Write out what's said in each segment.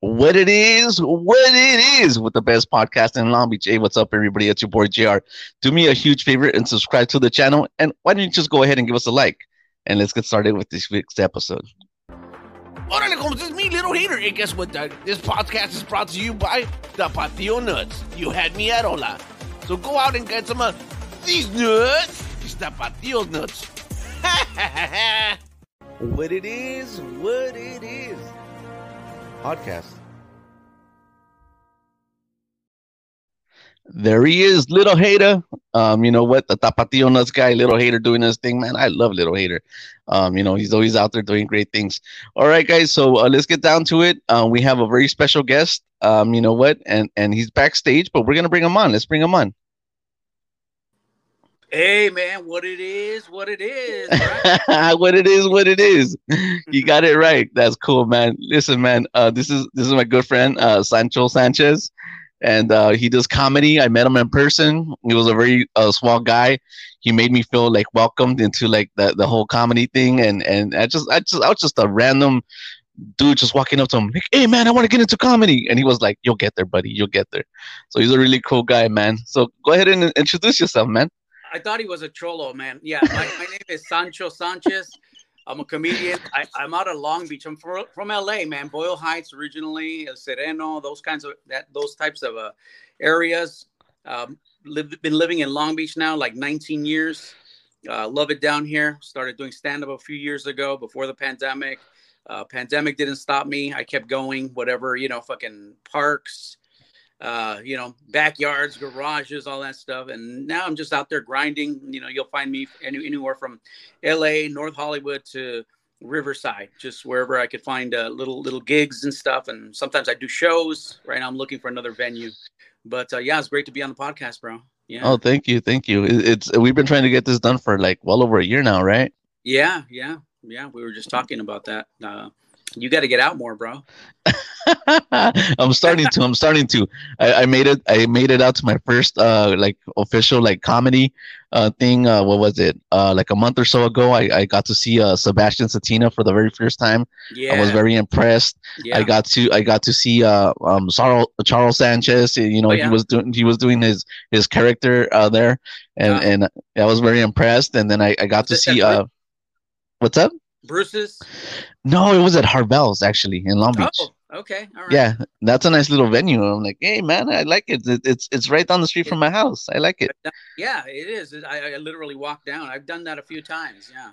what it is, what it is with the best podcast in Long Beach. Hey, what's up, everybody? It's your boy JR. Do me a huge favor and subscribe to the channel. And why don't you just go ahead and give us a like? And let's get started with this week's episode. Órale, como this is me, Little Hater. And guess what, Doug? This podcast is brought to you by Tapatio Nuts. You had me at hola. So go out and get some of these nuts. It's These Patio nuts. what it is, what it is. Podcast. There he is, Little Hater. Um, you know what? The Tapatio Nuts guy, Little Hater doing his thing, man. I love Little Hater. Um, you know, he's always out there doing great things. All right, guys. So uh, let's get down to it. Uh, we have a very special guest. Um, you know what? And and he's backstage, but we're gonna bring him on. Let's bring him on. Hey man, what it is, what it is, right? what it is, what it is. You got it right. That's cool, man. Listen, man. Uh, this is this is my good friend, uh, Sancho Sanchez, and uh, he does comedy. I met him in person. He was a very uh, small guy. He made me feel like welcomed into like the, the whole comedy thing, and and I just I just I was just a random dude just walking up to him like, "Hey man, I want to get into comedy," and he was like, "You'll get there, buddy. You'll get there." So he's a really cool guy, man. So go ahead and introduce yourself, man. I thought he was a cholo, man. Yeah, my, my name is Sancho Sanchez. I'm a comedian. I, am out of Long Beach. I'm from, from LA, man. Boyle Heights originally, El Sereno, those kinds of that, those types of uh, areas. Um, live, been living in Long Beach now like 19 years. Uh, love it down here. Started doing stand up a few years ago before the pandemic. Uh, pandemic didn't stop me. I kept going. Whatever you know, fucking parks, uh, you know, backyards, garages, all that stuff. And now I'm just out there grinding. You know, you'll find me any, anywhere from LA, North Hollywood to Riverside, just wherever I could find uh, little little gigs and stuff. And sometimes I do shows. Right now, I'm looking for another venue. But uh, yeah, it's great to be on the podcast, bro. Yeah. Oh, thank you, thank you. It's we've been trying to get this done for like well over a year now, right? Yeah, yeah, yeah. We were just talking about that. Uh, you got to get out more, bro. I'm starting to. I'm starting to. I, I, made it. I made it out to my first uh like official like comedy uh thing. Uh, what was it? Uh, like a month or so ago, I, I got to see uh Sebastian Satina for the very first time. Yeah. I was very impressed. Yeah. I got to I got to see uh um Charles Charles Sanchez. You know oh, yeah. he was doing he was doing his his character uh there, and yeah. and I was very impressed. And then I I got to see uh, what's up? Bruce's. No, it was at Harvelle's actually in Long Beach. Oh. Okay. All right. Yeah, that's a nice little venue. I'm like, hey man, I like it. It's it's right down the street from my house. I like it. Yeah, it is. I, I literally walk down. I've done that a few times. Yeah.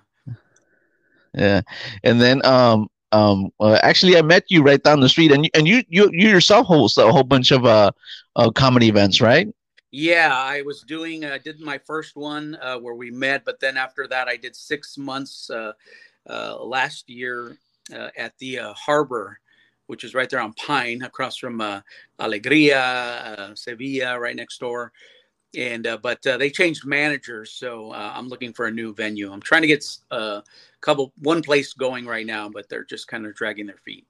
Yeah, and then um um uh, actually I met you right down the street, and you, and you you you yourself host a whole bunch of uh, uh comedy events, right? Yeah, I was doing. I uh, did my first one uh, where we met, but then after that, I did six months uh, last year uh, at the uh, harbor which is right there on Pine, across from uh, Alegria, uh, Sevilla, right next door. And uh, but uh, they changed managers, so uh, I'm looking for a new venue. I'm trying to get a uh, couple one place going right now, but they're just kind of dragging their feet.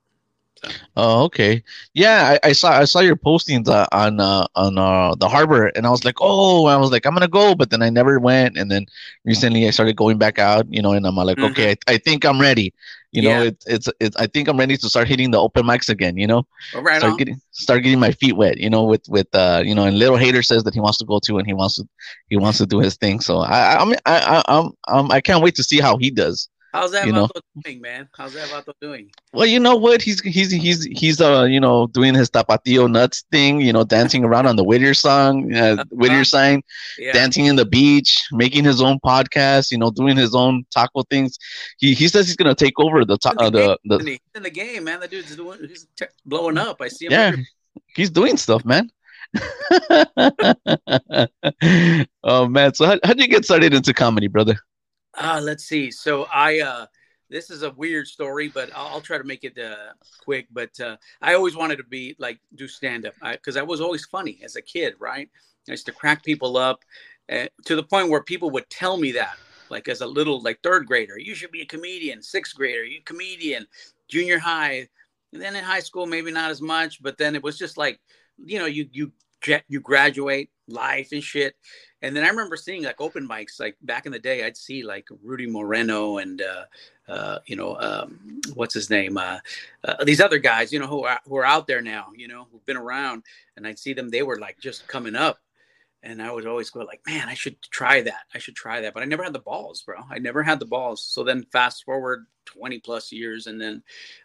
So. Oh, okay. Yeah, I, I, saw I saw your postings uh, on uh, on uh, the harbor, and I was like, oh, I was like, I'm gonna go, but then I never went. And then recently, I started going back out, you know, and I'm like, mm-hmm. okay, I, I, think I'm ready. You yeah. know, it's it's it's. I think I'm ready to start hitting the open mics again. You know, oh, right start on. getting start getting my feet wet. You know, with with uh, you know, and little hater says that he wants to go to, and he wants to he wants to do his thing. So I I I I I'm, I'm I can't wait to see how he does. How's that Vato doing, man? How's that Vato doing? Well, you know what? He's he's he's he's uh you know doing his tapatio nuts thing. You know, dancing around on the Whittier song, uh, uh-huh. Whittier sign, yeah. dancing in the beach, making his own podcast. You know, doing his own taco things. He he says he's gonna take over the ta- uh, the, the he's in the game, man. The dude's doing he's t- blowing up. I see him. Yeah, he's doing stuff, man. oh man, so how how did you get started into comedy, brother? Uh, let's see. So I, uh, this is a weird story, but I'll, I'll try to make it uh, quick. But uh, I always wanted to be like do stand up because I, I, was always funny as a kid, right? I used to crack people up uh, to the point where people would tell me that, like as a little like third grader, you should be a comedian. Sixth grader, you comedian. Junior high, and then in high school maybe not as much, but then it was just like you know you you you graduate, life and shit. And then I remember seeing like open mics, like back in the day, I'd see like Rudy Moreno and uh, uh, you know um, what's his name, uh, uh, these other guys, you know, who are who are out there now, you know, who've been around, and I'd see them. They were like just coming up, and I would always go like, man, I should try that. I should try that, but I never had the balls, bro. I never had the balls. So then fast forward 20 plus years, and then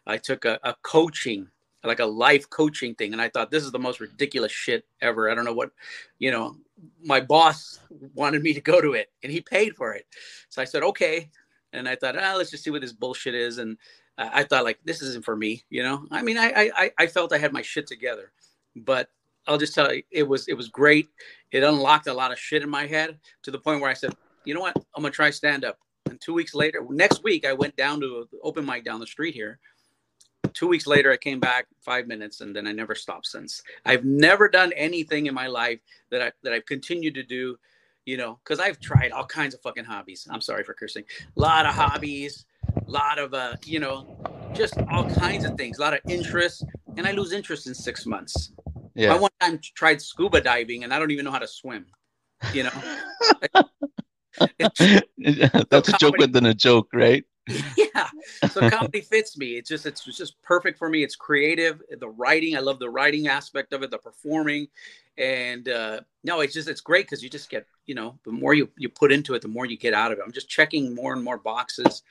I took a, a coaching like a life coaching thing. And i thought this is the most ridiculous shit ever. I don't know what you know my boss wanted me to go to it and he paid for it. So i said okay. And i thought ah, let's just see what this bullshit is. And i thought like this isn't for me you know? I mean I, I i felt i had my shit together but i'll just tell you it was it was great. It unlocked a lot of shit in my head to the point where i said you know what? I'm gonna try stand up. And two weeks later next week i went down to open mic down the street here two weeks later, I came back five minutes, and then I never stopped since. I've never done anything in my life that I that I've continued to do, you know, because I've tried all kinds of fucking hobbies. I'm sorry for cursing. A lot of hobbies, a lot of uh, you know, just all kinds of things, a lot of interest, and I lose interest in six months. Yeah. I one time tried scuba diving, and I don't even know how to swim. You know. That's a joke within a joke, right? yeah so comedy fits me. It's just it's just perfect for me. It's creative. The writing i love the writing aspect of it the performing. And uh no it's just it's great because you just get you know the more you you put into it the more you get out of it. I'm just checking more and more boxes.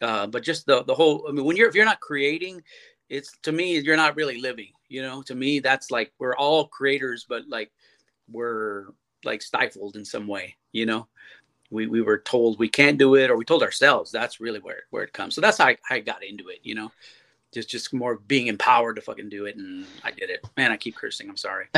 Uh but just the the whole i mean when you're if you're not creating it's to me you're not really living you know? To me that's like we're all creators but like we're like stifled in some way you know we, we were told we can't do it or we told ourselves that's really where, where it comes. So that's how I, I got into it you know just just more being empowered to fucking do it and i did it. Man i keep cursing. I'm sorry.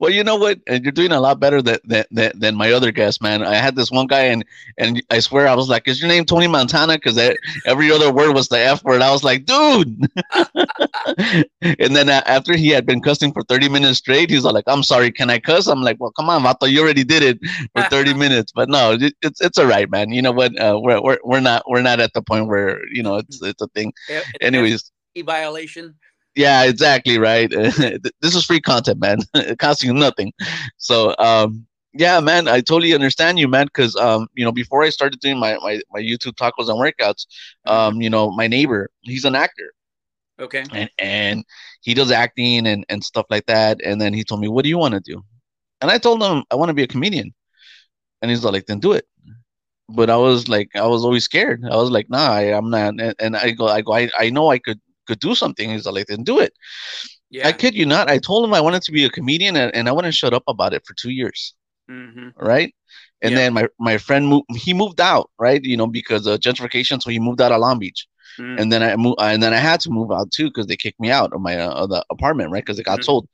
Well you know what? You're doing a lot better than, than than my other guest man. I had this one guy and and i swear i was like is your name tony montana? Because every other word was the f word. I was like dude! And then after he had been cussing for 30 minutes straight he's like i'm sorry can i cuss? I'm like well come on Vato, you already did it for 30 minutes. But no it, it's it's all right man. You know what? Uh, we're, we're we're not we're not at the point where you know it's it's a thing Anyways, violation. Yeah, exactly right. this is free content, man. it costs you nothing. So, um, yeah, man, I totally understand you, man. Because um, you know, before I started doing my my, my YouTube tacos and workouts, um, you know, my neighbor, he's an actor. Okay. And and he does acting and and stuff like that. And then he told me, "What do you want to do?" And I told him, "I want to be a comedian." And he's like, "Then do it." But I was like, I was always scared. I was like, nah, I, am not. And, and, I go, I go, I, I know I could could do something. He's like, then do it. Yeah. I kid you not. I told him I wanted to be a comedian, and, and I wouldn't shut up about it for two years. Mm-hmm. Right. And yeah. then my my friend moved. He moved out, right? You know, because of gentrification, so he moved out of Long Beach. Mm. And then I moved, and then I had to move out too because they kicked me out of my uh, the apartment, right? Because it got mm. sold.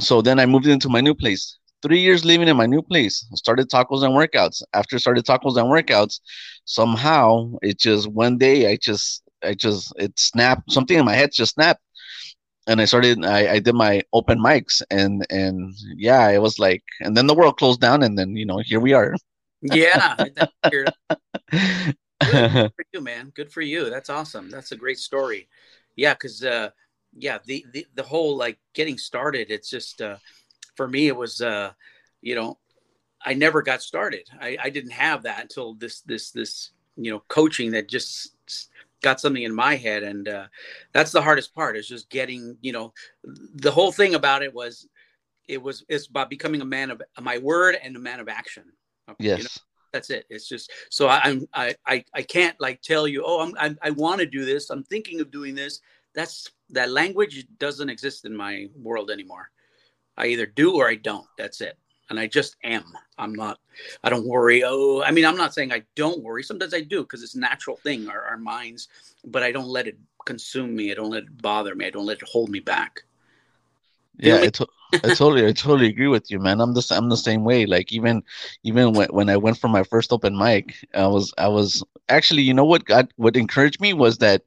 So then I moved into my new place three years living in my new place. Started tacos and workouts. After started tacos and workouts, somehow it just one day I just I just it snapped something in my head just snapped. And I started I, I did my open mics and and yeah, it was like and then the world closed down and then you know here we are. Yeah. Good for you, man. Good for you. That's awesome. That's a great story. Yeah, because uh yeah, the, the the whole like getting started, it's just uh for me, it was, uh, you know, I never got started. I, I didn't have that until this, this, this, you know, coaching that just got something in my head. And uh, that's the hardest part is just getting, you know, the whole thing about it was, it was, it's about becoming a man of my word and a man of action. Yes. You know? that's it it's just so I, i'm i i, I can't like tell you oh i'm, I'm i want to do this i'm thinking of doing this that's that language doesn't exist in my world anymore I either do or I don't. That's it. And I just am. I'm not, I don't worry. Oh, I mean, I'm not saying I don't worry. Sometimes I do because it's a natural thing, our, our minds, but I don't let it consume me. I don't let it bother me. I don't let it hold me back. Yeah, I, to- I totally, I totally agree with you, man. I'm the, I'm the same way. Like even, even when, when I went for my first open mic, I was, I was actually, you know what got, what encouraged me was that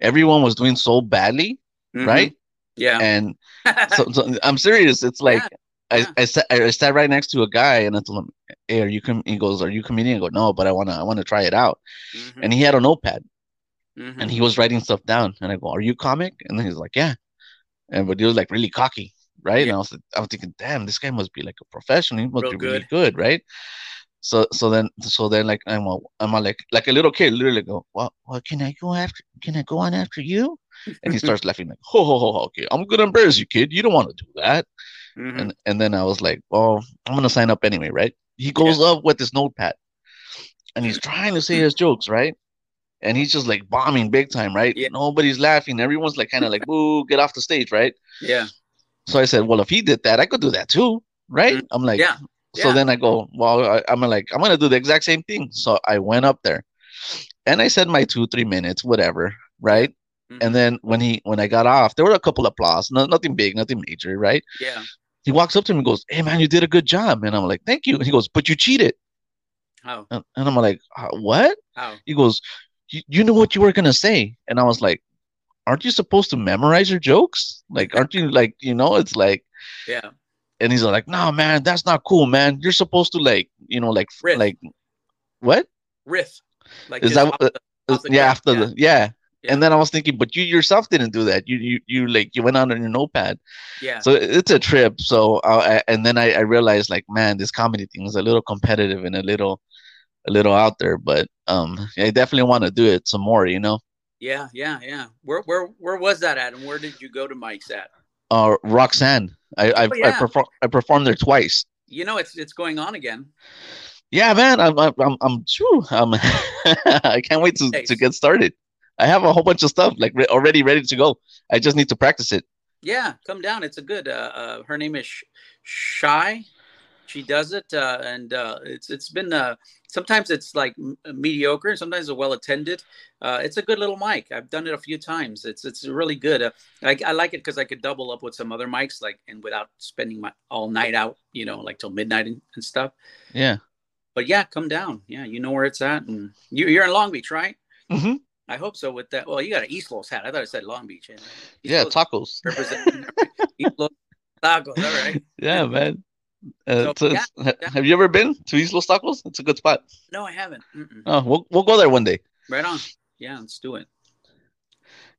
everyone was doing so badly, mm-hmm. right? Yeah. And so, so, I'm serious. It's like yeah. I, yeah. I, sat, I sat right next to a guy and I told him, Hey, are you com-? he goes, Are you comedian? I go, No, but I wanna I wanna try it out. Mm-hmm. And he had a notepad mm-hmm. and he was writing stuff down. And I go, Are you comic? And then he's like, Yeah. And but he was like really cocky, right? And I was I was thinking, damn, this guy must be like a professional. He must Real be really good. good, right? So so then so then like I'm a, I'm a, like like a little kid, literally go, well, well, can I go after? Can I go on after you? And he starts laughing like, ho ho ho, ho, okay, I'm gonna embarrass you, kid. You don't want to do that. Mhm. And and then I was like, well, I'm gonna sign up anyway, right? He goes up with his notepad and he's trying to say his jokes, right? And he's just like bombing big time, right? Yeah. Nobody's laughing. Everyone's like kind of like, boo, get off the stage, right? yeah. So I said, well, if he did that, I could do that too, right? Mhm. I'm like, Yeah. so Yeah. then I go, well, I, I'm like, I'm gonna do the exact same thing. So I went up there, and I said my two, three minutes, whatever, right? And then when he when I got off, there were a couple of applause, no, nothing big, nothing major, right? yeah. He walks up to me and goes, "Hey man, you did a good job," and I'm like, "Thank you." And he goes, "But you cheated," How? and, and I'm like, "Uh, "What?" How? He goes, "You know what you were gonna say," and I was like, "Aren't you supposed to memorize your jokes? Like, aren't you like, you know, it's like." Yeah. and he's like, "No, man, that's not cool, man. You're supposed to like, you know, like, Riff. like, what Riff. Like is that? off the- off the yeah, after yeah. the yeah. Yeah. And then I was thinking, but you yourself didn't do that. You you you like you went out on your notepad. yeah. So it's a trip. So uh, I, and then I, I realized like, man, this comedy thing is a little competitive and a little a little out there. But um, I definitely want to do it some more. You know, Yeah, yeah, yeah. Where where where was that at, and where did you go to mics at? uh, Roxanne. I I, Oh, I yeah. perform I performed there twice. You know, it's it's going on again. Yeah, man, I'm I'm I'm, I'm, phew, I'm I can't wait to, to get started. I have a whole bunch of stuff like re- already ready to go. I just need to practice it. Yeah, come down. It's a good. Uh, uh, her name is Shy. She does it, uh, and uh, it's it's been. Uh, sometimes it's like m- mediocre, and sometimes it's well attended. Uh, it's a good little mic. I've done it a few times. It's it's really good. Uh, I, I like it because I could double up with some other mics, like and without spending my all night out, you know, like till midnight and, and stuff. Yeah. But yeah, come down. Yeah, you know where it's at, and you, you're in Long Beach, right? hmm I hope so. With that, well, you got an East Los hat. I thought it said Long Beach. East Yeah, Los tacos. Los tacos. All right. Yeah, man. Uh, So, yeah, yeah. Have you ever been to East Los Tacos? It's a good spot. No, I haven't. Mm-mm. Oh, we'll we'll go there one day. Right on. Yeah, let's do it.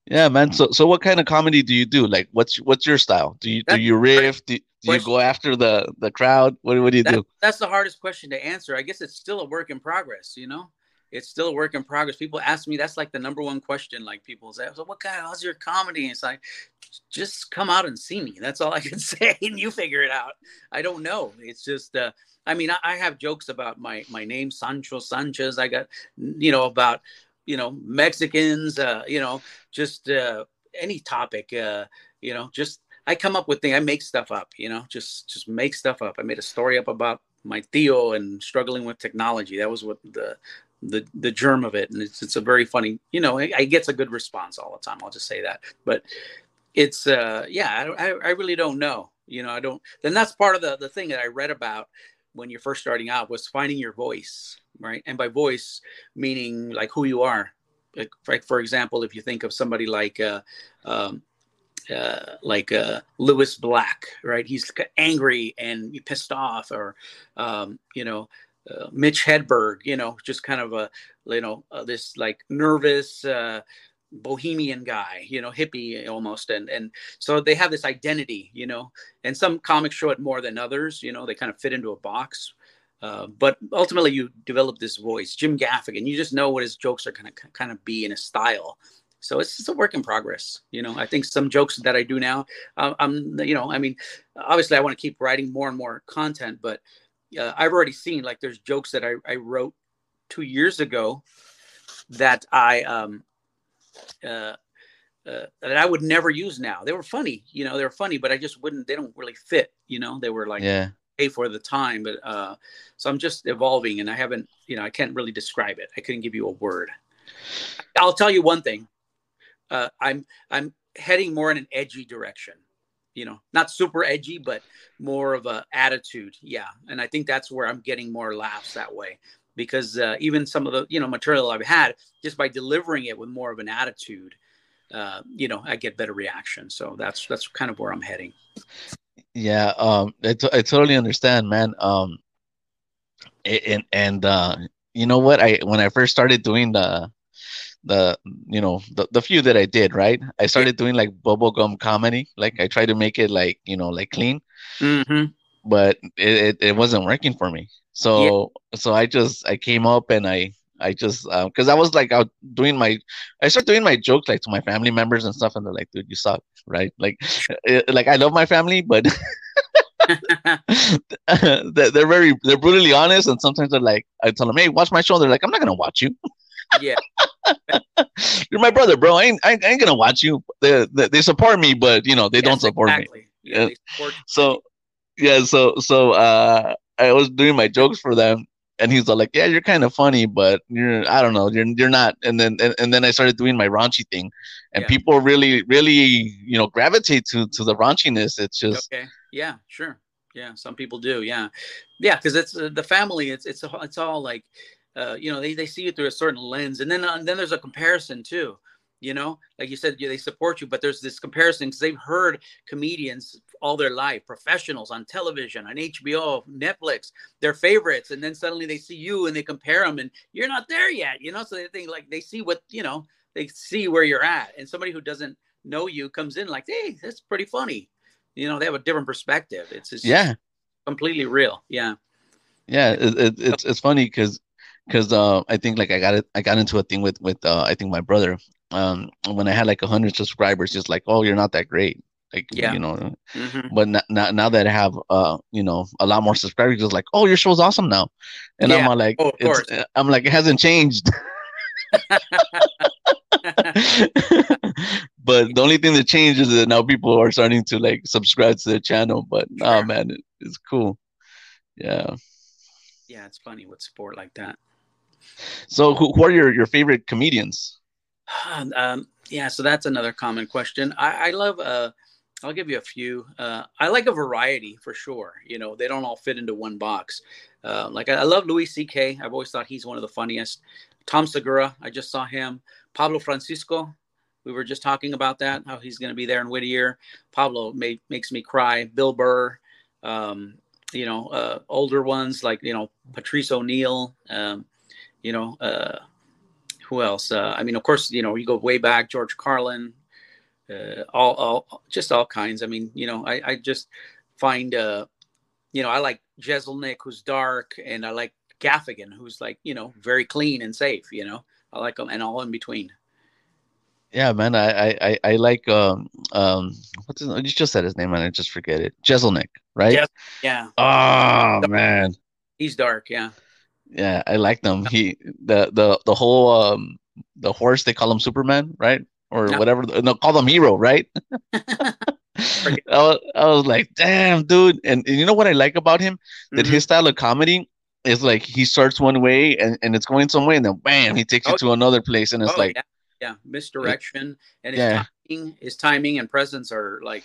Yeah, man. So so what kind of comedy do you do? Like, what's what's your style? Do you do you riff? Do, do you go after the the crowd? What what do you That, do? that's the hardest question to answer. I guess it's still a work in progress. You know, it's still a work in progress. People ask me. That's like the number one question. Like people say, "So what kind? How's your comedy?" And it's like, just come out and see me. That's all I can say, and you figure it out. I don't know. It's just. uh I mean, I, I have jokes about my my name, Sancho Sanchez. I got, you know, about you know Mexicans. Uh, you know, just uh, any topic. Uh, you know, just I come up with things. I make stuff up. You know, just just make stuff up. I made a story up about my Theo and struggling with technology. That was what the the the germ of it, and it's it's a very funny. You know, it, gets a good response all the time. I'll just say that. But it's uh yeah, I I, really don't know. You know, I don't. Then that's part of the the thing that I read about when you're first starting out was finding your voice, right? And by voice meaning like who you are. Like, for, for example, if you think of somebody like uh, um, uh, like uh, Lewis Black, right? He's angry and pissed off, or um, you know, uh, Mitch Hedberg, you know, just kind of a you know uh, this like nervous uh, bohemian guy, you know, hippie almost, and and so they have this identity, you know, and some comics show it more than others, you know, they kind of fit into a box. Uh, but ultimately, you develop this voice, Jim Gaffigan. You just know what his jokes are going to kind of be in a style. So it's just a work in progress. You know, I think some jokes that I do now, uh, I'm, you know, I mean, obviously I want to keep writing more and more content, but uh, I've already seen like there's jokes that I, I wrote two years ago that I, um, uh, uh, that I would never use now. They were funny, you know, they were funny, but I just wouldn't, they don't really fit, you know, they were like, Yeah. pay for the time, but, uh, so I'm just evolving and I haven't, you know, I can't really describe it. I couldn't give you a word. I'll tell you one thing. Uh, I'm, I'm heading more in an edgy direction, you know, not super edgy, but more of a attitude. Yeah. And I think that's where I'm getting more laughs that way because, uh, even some of the, you know, material I've had just by delivering it with more of an attitude, uh, you know, I get better reaction. So that's, that's kind of where I'm heading. Yeah, um, I, t- I totally understand, man. Um, and and uh, you know what? I when I first started doing the the you know the, the few that I did right? I started doing like bubblegum comedy. Like I tried to make it like you know like clean. Mm-hmm. but it, it, it wasn't working for me. So so I just I came up and I I just because I was like out doing my I started doing my jokes like to my family members and stuff and they're like dude you suck right? Like it, like I love my family but they're they're very they're brutally honest and sometimes they're like I tell them hey watch my show they're like I'm not gonna watch you. Yeah. you're my brother bro I ain't, I ain't, gonna watch you they, they, they support me but you know they don't Yes, support me exactly. Yeah, support- so yeah so so uh i was doing my jokes for them and he's like yeah you're kind of funny but you're i don't know you're you're not and then and, and then i started doing my raunchy thing and Yeah. people really really you know gravitate to to the raunchiness it's just okay. Yeah, sure. Yeah, some people do. Yeah, yeah, because it's uh, the family. It's it's it's all like, uh, you know, they, they see you through a certain lens, and then uh, then there's a comparison too. You know, like you said, they support you, but there's this comparison because they've heard comedians all their life, professionals on television, on HBO, Netflix, their favorites, and then suddenly they see you and they compare them, and you're not there yet. You know, so they think like they see what you know, they see where you're at, and somebody who doesn't know you comes in like, hey, that's pretty funny. You know, they have a different perspective. It's just yeah completely real. Yeah. yeah it, it, it's it's funny because because uh i think like i got it i got into a thing with with uh i think my brother um when i had like 100 subscribers just like oh you're not that great like Yeah. you know Mhm. but now, now, now that I have uh you know a lot more subscribers, it's like oh your show's awesome now, and I'm Yeah. all like Oh, of course. I'm like it hasn't changed, but the only thing that changed is that now people are starting to like subscribe to the channel. But nah, Sure. man, it, it's cool. Yeah. yeah, it's funny with sport like that. So who, who are your your favorite comedians? um, yeah, so that's another common question. I, I love. Uh, I'll give you a few. Uh, I like a variety for sure. You know, they don't all fit into one box. Uh, like I, I love Louis C.K. I've always thought he's one of the funniest. Tom Segura, I just saw him. Pablo Francisco, we were just talking about that. How he's going to be there in Whittier. Pablo may, makes me cry. Bill Burr. Um, you know, uh, older ones like you know Patrice O'Neal. Um, you know, uh, who else? Uh, I mean, of course, you know, you go way back, George Carlin, uh, all, all, just all kinds. I mean, you know, I, I just find, uh, you know, I like Jeselnik, who's dark, and I like Gaffigan, who's like, you know, very clean and safe. You know, I like them, and all in between. Yeah, man, I I I, like um um what's his, you just said his name and I just forget it. Jeselnik, right? Yeah, Oh man. he's dark. Yeah, Yeah, I like them. He the the the whole um the horse they call him Superman, right? Or Yeah. whatever. No, call them Hero, right? I was, I was like, damn, dude. And, and you know what I like about him? That Mhm. his style of comedy is like he starts one way and, and it's going some way, and then bam, he takes you Oh, to another place, and it's Oh, like, yeah, yeah, misdirection, and his Yeah. timing, his timing and presence are like,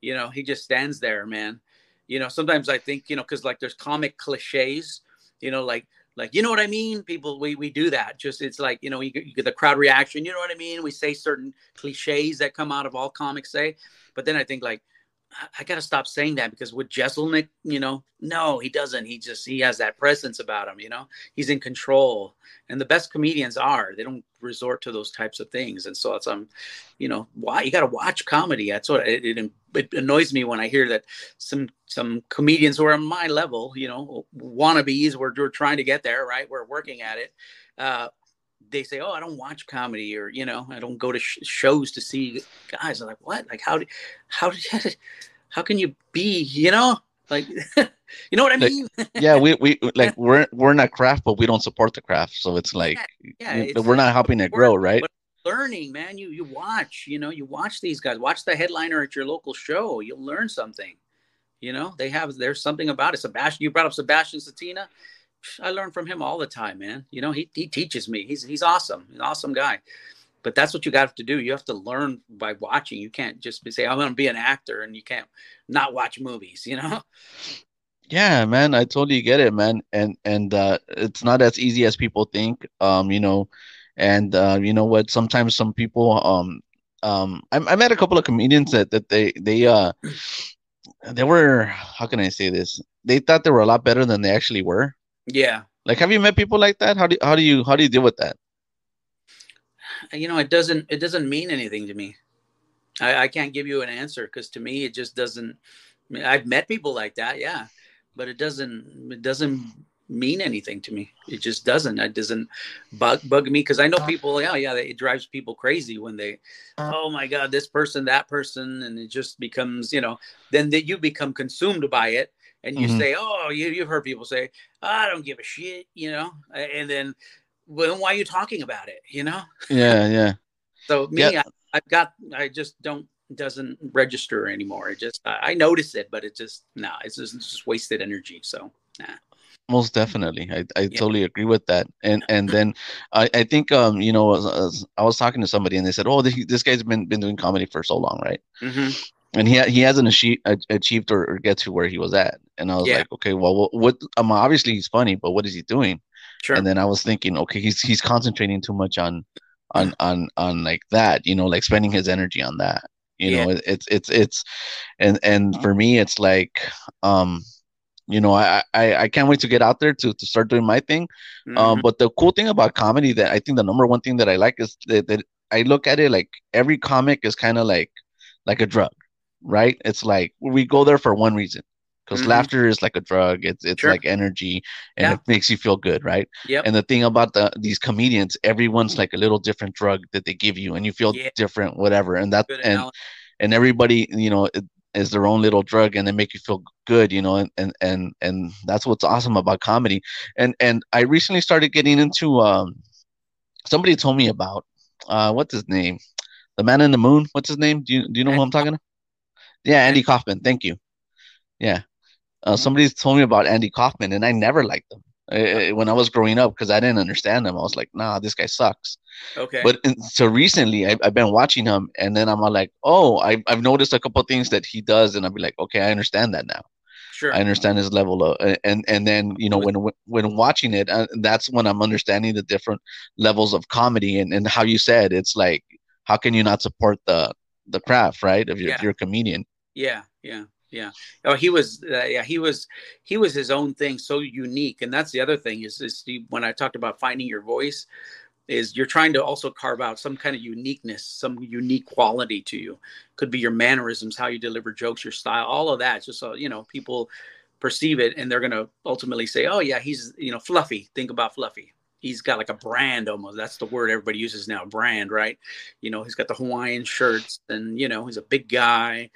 you know, he just stands there, man. You know, sometimes I think, you know, because like there's comic cliches, you know, like like you know what I mean. People, we we do that. Just it's like you know, you you get the crowd reaction. You know what I mean? We say certain cliches that come out of all comics say, but then I think like. I- I got to stop saying that because with Jeselnik, you know, no, he doesn't. He just he has that presence about him, you know. He's in control, and the best comedians are. They don't resort to those types of things, and so it's um, you know, why you got to watch comedy. That's what it, it it annoys me when I hear that some some comedians who are on my level, you know, wannabes, we're, we're trying to get there, right? We're working at it. Uh, they say, "Oh, I don't watch comedy," or you know, I don't go to sh- shows to see guys. I'm like, what? Like, how? do How did? How can you be? You know, like, you know what I Like, mean? yeah, we we like we're we're a craft, but we don't support the craft, so it's like yeah, we- it's- we're not helping it grow, right? but learning, man. You you watch, you know, you watch these guys. Watch the headliner at your local show. You'll learn something. You know, they have there's something about it. Sebastian, you brought up Sebastian Satina. I learn from him all the time, man. You know, he he teaches me. He's he's awesome. An awesome guy. But that's what you got to do. You have to learn by watching. You can't just be say, I'm gonna be an actor and you can't not watch movies, you know? Yeah, man, I totally get it, man. And and uh it's not as easy as people think. Um, you know, and uh you know what, sometimes some people um um I, I met a couple of comedians that that they they uh they were how can I say this? They thought they were a lot better than they actually were. Yeah. Like have you met people like that? How do how do you how do you deal with that? you know, it doesn't it doesn't mean anything to me. I, I can't give you an answer because to me it just doesn't. I've met people like that, yeah, but it doesn't it doesn't mean anything to me. It just doesn't. It doesn't bug bug me because I know people. Yeah, yeah, it drives people crazy when they, oh my god, this person, that person, and it just becomes you know. Then that you become consumed by it, and you Mhm. say, oh, you you've heard people say, I don't give a shit, you know, and then, well, then why are you talking about it, you know? Yeah, yeah. So me, Yeah. I, I've got, I just don't doesn't register anymore. It just I, I notice it, but it just no, it's just, it's just wasted energy. So nah. Most definitely, I, I totally agree with that. And and then I, I think um you know as- as I was talking to somebody and they said, oh this, this guy's been been doing comedy for so long, right? hmm And he he hasn't achieved achieved or, get to where he was at. And I was Yeah. like, okay, well what, what um, obviously he's funny, but what is he doing? Sure. And then I was thinking, okay, he's he's concentrating too much on on on on like that, you know, like spending his energy on that. You know, it, it's it's it's and and for me it's like um you know, I, I I can't wait to get out there to to start doing my thing. Um, Mhm. but the cool thing about comedy that I think the number one thing that I like is that, that I look at it like every comic is kind of like like a drug, right? It's like we go there for one reason. Because Mhm. laughter is like a drug. It's it's Sure. like energy and Yeah. it makes you feel good, right? Yep. And the thing about the these comedians, everyone's like a little different drug that they give you and you feel Yeah. different, whatever. And that Good and analogy. and everybody you know it, is their own little drug and they make you feel good you know and and and, and that's what's awesome about comedy and and i recently started getting into um somebody told me about uh what's his name the man in the moon what's his name do you do you know who i'm talking to yeah andy kaufman thank you yeah uh, somebody told me about andy kaufman and i never liked him uh, when i was growing up because i didn't understand him i was like nah this guy sucks Okay. but so recently, I, I've been watching him, and then I'm like, oh, I, I've noticed a couple things that he does, and I'll be like, okay, I understand that now. sure. I understand his level of, and and then you know when when watching it, uh, that's when I'm understanding the different levels of comedy, and and how you said it's like, how can you not support the the craft, right? If you're, if you're a comedian, Yeah, yeah, yeah. Oh, he was, uh, yeah, he was, he was his own thing, so unique. And that's the other thing is, is when I talked about finding your voice, is you're trying to also carve out some kind of uniqueness, some unique quality to you. Could be your mannerisms, how you deliver jokes, your style, all of that. Just so you know, people perceive it, and they're gonna ultimately say, "Oh yeah, he's you know fluffy." Think about fluffy. He's got like a brand almost. That's the word everybody uses now, brand, right? You know, he's got the Hawaiian shirts, and you know, he's a big guy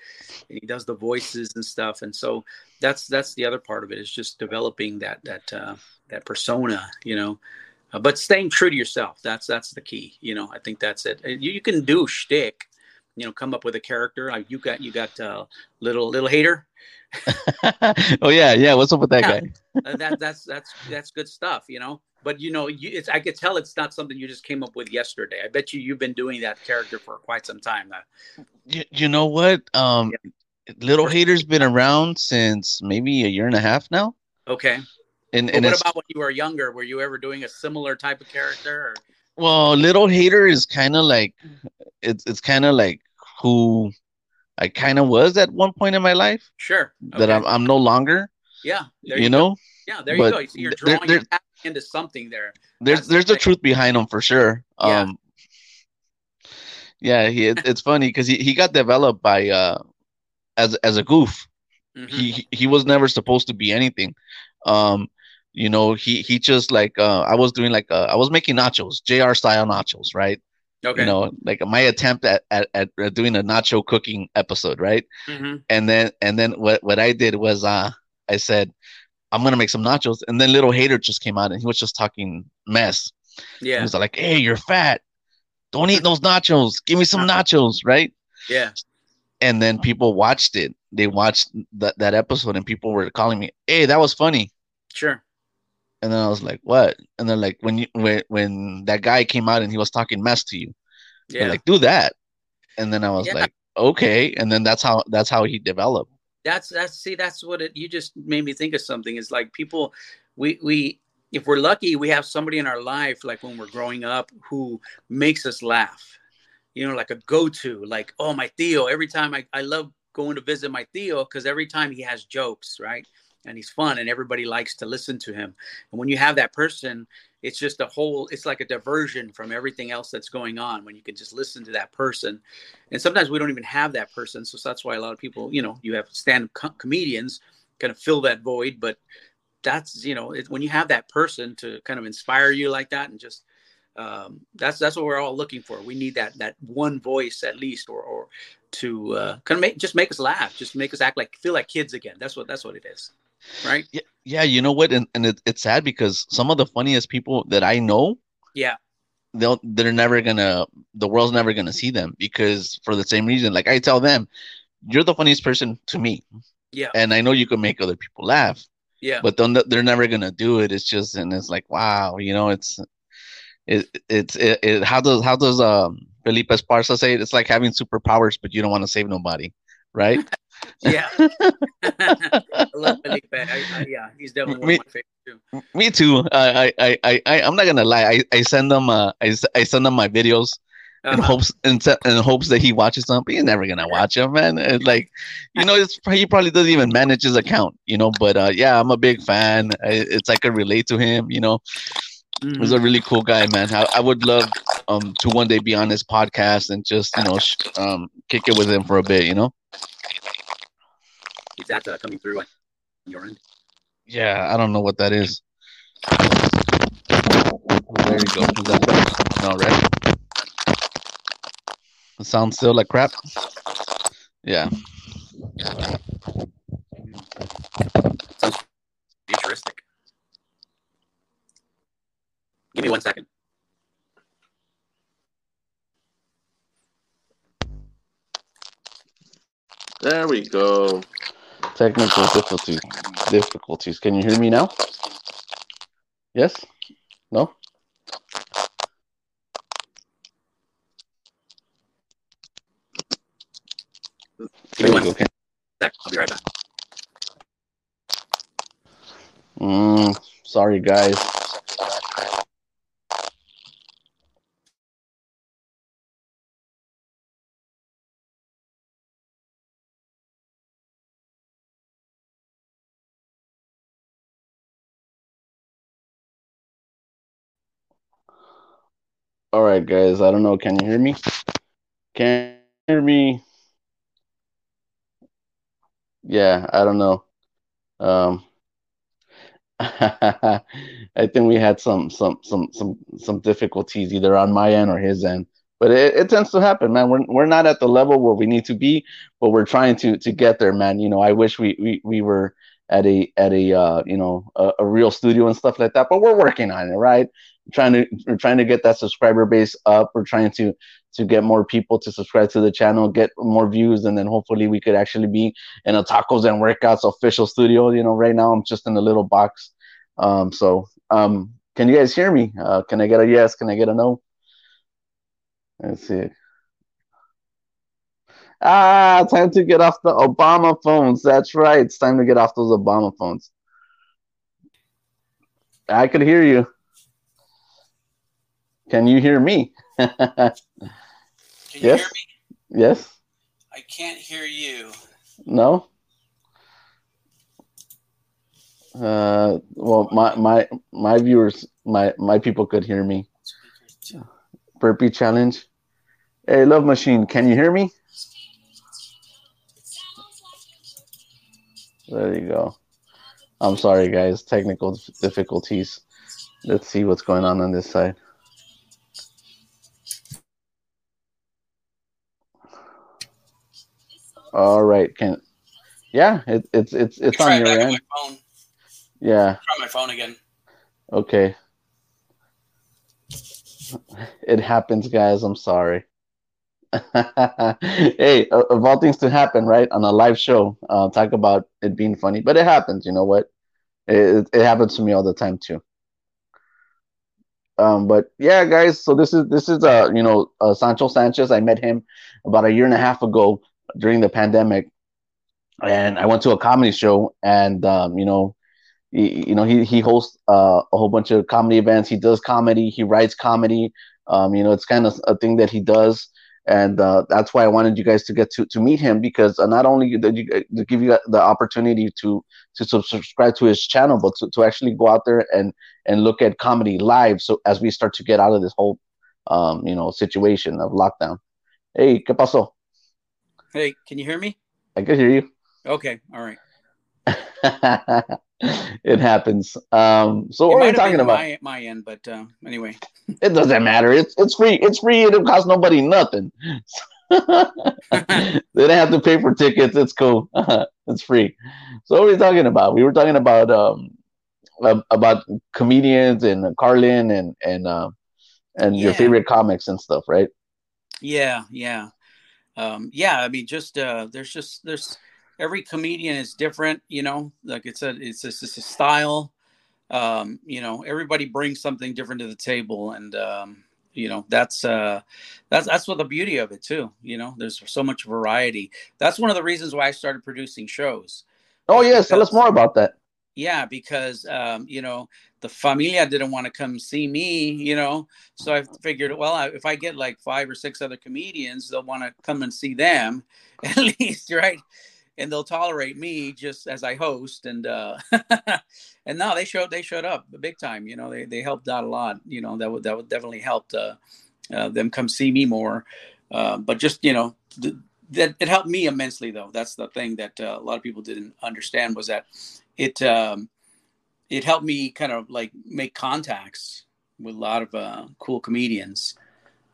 and he does the voices and stuff and so that's that's the other part of it is just developing that that uh, that persona you know uh, but staying true to yourself that's that's the key you know i think that's it Uh, you, you can do shtick you know come up with a character like you got you got uh, little little hater oh yeah, yeah. What's up with that Yeah. guy? uh, that that's that's that's good stuff you know but you know you, it's i could tell it's not something you just came up with yesterday i bet you you've been doing that character for quite some time now You, you know what? Um, Little Hater's been around since maybe a year and a half now, okay and and what about when you were younger were you ever doing a similar type of character or Well, Little Hater is kind of like it's it's kind of like who I kind of was at one point in my life Sure. that I'm I'm no longer. yeah. There You, go. know, Yeah, there but you go. So you're drawing there- back into something there. there's That's there's the the truth behind him for sure. Yeah. Um, yeah, he it's funny because he, he got developed by uh as as a goof. Mhm. He he- was never supposed to be anything. Um, you know, he he just like uh I was doing like uh, I was making nachos, JR style nachos, right? okay. You know, like my attempt at, at at doing a nacho cooking episode, right? Mhm. and then and then what what I did was uh I said I'm gonna make some nachos, and then little hater just came out and he was just talking mess. Yeah. He was like, "Hey, you're fat. Don't eat those nachos. Give me some nachos, right?" Yeah. And then people watched it. They watched that that episode, and people were calling me, "Hey, that was funny." Sure. And then I was like, "What?" And they're like, "When you when when that guy came out and he was talking mess to you, Yeah. like, do that." And then I was Yeah. like, "Okay." And then that's how that's how he developed. That's that's see that's what it you just made me think of something is like people we we if we're lucky we have somebody in our life like when we're growing up who makes us laugh. You know like a go-to like oh my theo every time i, I love going to visit my theo because every time he has jokes right and he's fun and everybody likes to listen to him. And when you have that person, it's just a whole it's like a diversion from everything else that's going on when you can just listen to that person. And sometimes we don't even have that person, so that's why a lot of people, you know, you have stand-up co- comedians kind of fill that void, but that's you know it, when you have that person to kind of inspire you like that and just um, that's that's what we're all looking for. We need that that one voice at least, or or to uh, kind of make just make us laugh, just make us act like feel like kids again. That's what that's what it is, right? Yeah, yeah. You know what? And and it, it's sad because some of the funniest people that I know, yeah, they'll they're never gonna the world's never gonna see them because for the same reason. Like I tell them, you're the funniest person to me. Yeah. And I know you can make other people laugh. Yeah. But then they're never gonna do it. It's just and it's like wow, you know, it's it it's it, it how does how does um Felipe Esparza say it? It's like having superpowers, but you don't want to save nobody, right? yeah. I love Felipe. I, I, yeah, he's definitely one Me- of my favorites too. Me too. I I I I I'm not gonna lie. I, I send them uh I, I send them my videos in Uh-huh. hopes in, in hopes that he watches them, but he's never gonna watch them, man. It's like, you know, it's he probably doesn't even manage his account, you know. But uh, yeah, I'm a big fan. I, it's like I relate to him, you know. Mhm. He's a really cool guy, man. I, I would love um to one day be on his podcast and just you know sh- um kick it with him for a bit, you know. Is that uh, coming through on your end? Yeah, I don't know what that is. There you go. Is that? No, right? It sounds still like crap. Yeah. Sounds futuristic. Give me one second. There we go. Technical difficulties. Difficulties. Can you hear me now? Yes? No? There you go. Okay. I'll be right back. Mm, sorry, guys. All right, guys. I don't know. Can you hear me? Can you hear me? Yeah, I don't know. Um, I think we had some some some some some difficulties either on my end or his end. But it, it tends to happen, man. We're we're not at the level where we need to be, but we're trying to to get there, man. You know, I wish we we, we were at a at a uh, you know a, a real studio and stuff like that, but we're working on it, right? Trying to we're trying to get that subscriber base up. We're trying to to get more people to subscribe to the channel, get more views, and then hopefully we could actually be in a tacos and workouts official studio. You know, right now I'm just in a little box. Um, so um, can you guys hear me? Uh, can I get a yes? Can I get a no? Let's see. Ah, time to get off the Obama phones. That's right. It's time to get off those Obama phones. I could hear you. Can you hear me? Can you Yes. hear me? yes? I can't hear you. No? Uh, well, my my my viewers, my my people could hear me. Burpee challenge. Hey, Love Machine, can you hear me? There you go. I'm sorry, guys. Technical difficulties. Let's see what's going on on this side. All right, can yeah, it, it's it's it's on your on end. phone. Yeah. Try my phone again. Okay. It happens, guys. I'm sorry. hey, of of all things to happen, right? On a live show, uh, talk about it being funny, but it happens. You know what? It, it happens to me all the time too. Um, but yeah, guys. So this is this is uh you know uh, Sancho Sanchez. I met him about a year and a half ago during the pandemic, and I went to a comedy show, and um, you know he, you know he he hosts uh, a whole bunch of comedy events. He does comedy. He writes comedy. Um, you know, it's kind of a thing that he does. and uh, that's why I wanted you guys to get to, to meet him because uh, not only did you to give you the opportunity to to subscribe to his channel, but to, to actually go out there and and look at comedy live. So as we start to get out of this whole um, you know situation of lockdown. Hey, ¿qué pasó? Hey, can you hear me? I can hear you. Okay, all right. it happens. Um, so It what are we talking about? my, my end, but uh, anyway. It doesn't matter. It's it's free. It's free. It costs nobody nothing. they don't have to pay for tickets. It's cool. it's free. So what are we talking about? We were talking about um about comedians and Carlin and and uh, and your favorite comics and stuff, right? Yeah, yeah, um, yeah. I mean, just uh, there's just there's every comedian is different. You know, like it's a it's just it's a style. Um, you know, everybody brings something different to the table, and um, you know that's uh, that's that's what the beauty of it too. You know, there's so much variety. That's one of the reasons why I started producing shows. Oh yes, tell us more about that. Yeah, because um, you know the familia didn't want to come see me, you know, so I figured, well, I, if I get like five or six other comedians, they'll want to come and see them, at least, right? And they'll tolerate me just as I host, and uh, and now they showed they showed up big time, you know, they they helped out a lot, you know, that would that would definitely help uh, uh, them come see me more, uh, but just you know. th- that it helped me immensely though that's the thing that uh, a lot of people didn't understand was that it um, it helped me kind of like make contacts with a lot of uh, cool comedians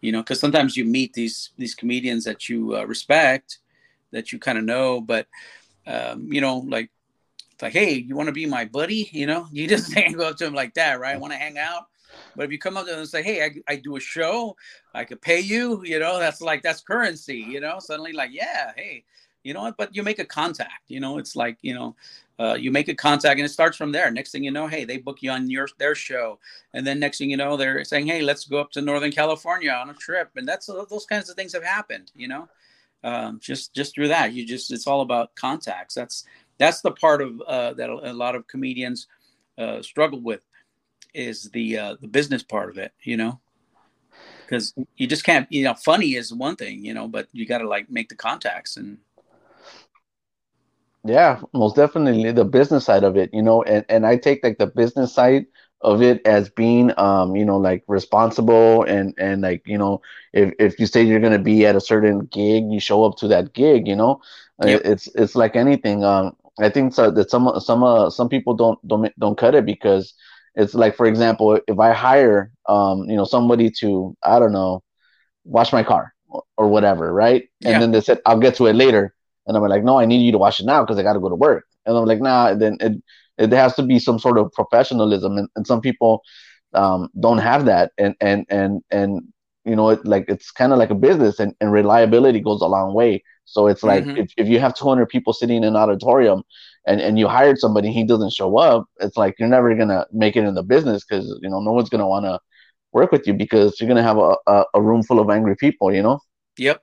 you know because sometimes you meet these these comedians that you uh, respect that you kind of know but um, you know like it's like hey you want to be my buddy? You know you just can't go up to him like that right? I want to hang out? But if you come up to them and say hey I, I do a show i could pay you you know that's like that's currency you know? Suddenly like yeah hey you know what but you make a contact you know it's like you know uh, you make a contact and it starts from there. Next thing you know hey they book you on your their show. And then next thing you know they're saying hey let's go up to northern california on a trip. And that's those kinds of things have happened you know um, just just through that. You just it's all about contacts. That's that's the part of uh, that a lot of comedians uh, struggle with is the uh, the business part of it you know because you just can't you know funny is one thing you know but you got to like make the contacts and Yeah, most definitely the business side of it, you know, and, and I take like the business side of it as being um, you know, like responsible and and like, you know, if if you say you're gonna be at a certain gig, you show up to that gig, you know. Uh, Yep. It's it's like anything. Um I think so that some some uh, some people don't don't don't cut it because it's like for example, if I hire um, you know, somebody to, I don't know, wash my car or, whatever, right? And Yeah. then they said, I'll get to it later. And I'm like, no, I need you to watch it now because I got to go to work. And I'm like, nah, then it, it has to be some sort of professionalism. And, and some people um, don't have that. And, and, and, and, you know, it, like it's kind of like a business and, and reliability goes a long way. So it's like Mhm. if, if you have 200 people sitting in an auditorium and, and you hired somebody, he doesn't show up, it's like you're never going to make it in the business because, you know, no one's going to want to work with you because you're going to have a, a, a room full of angry people, you know? Yep.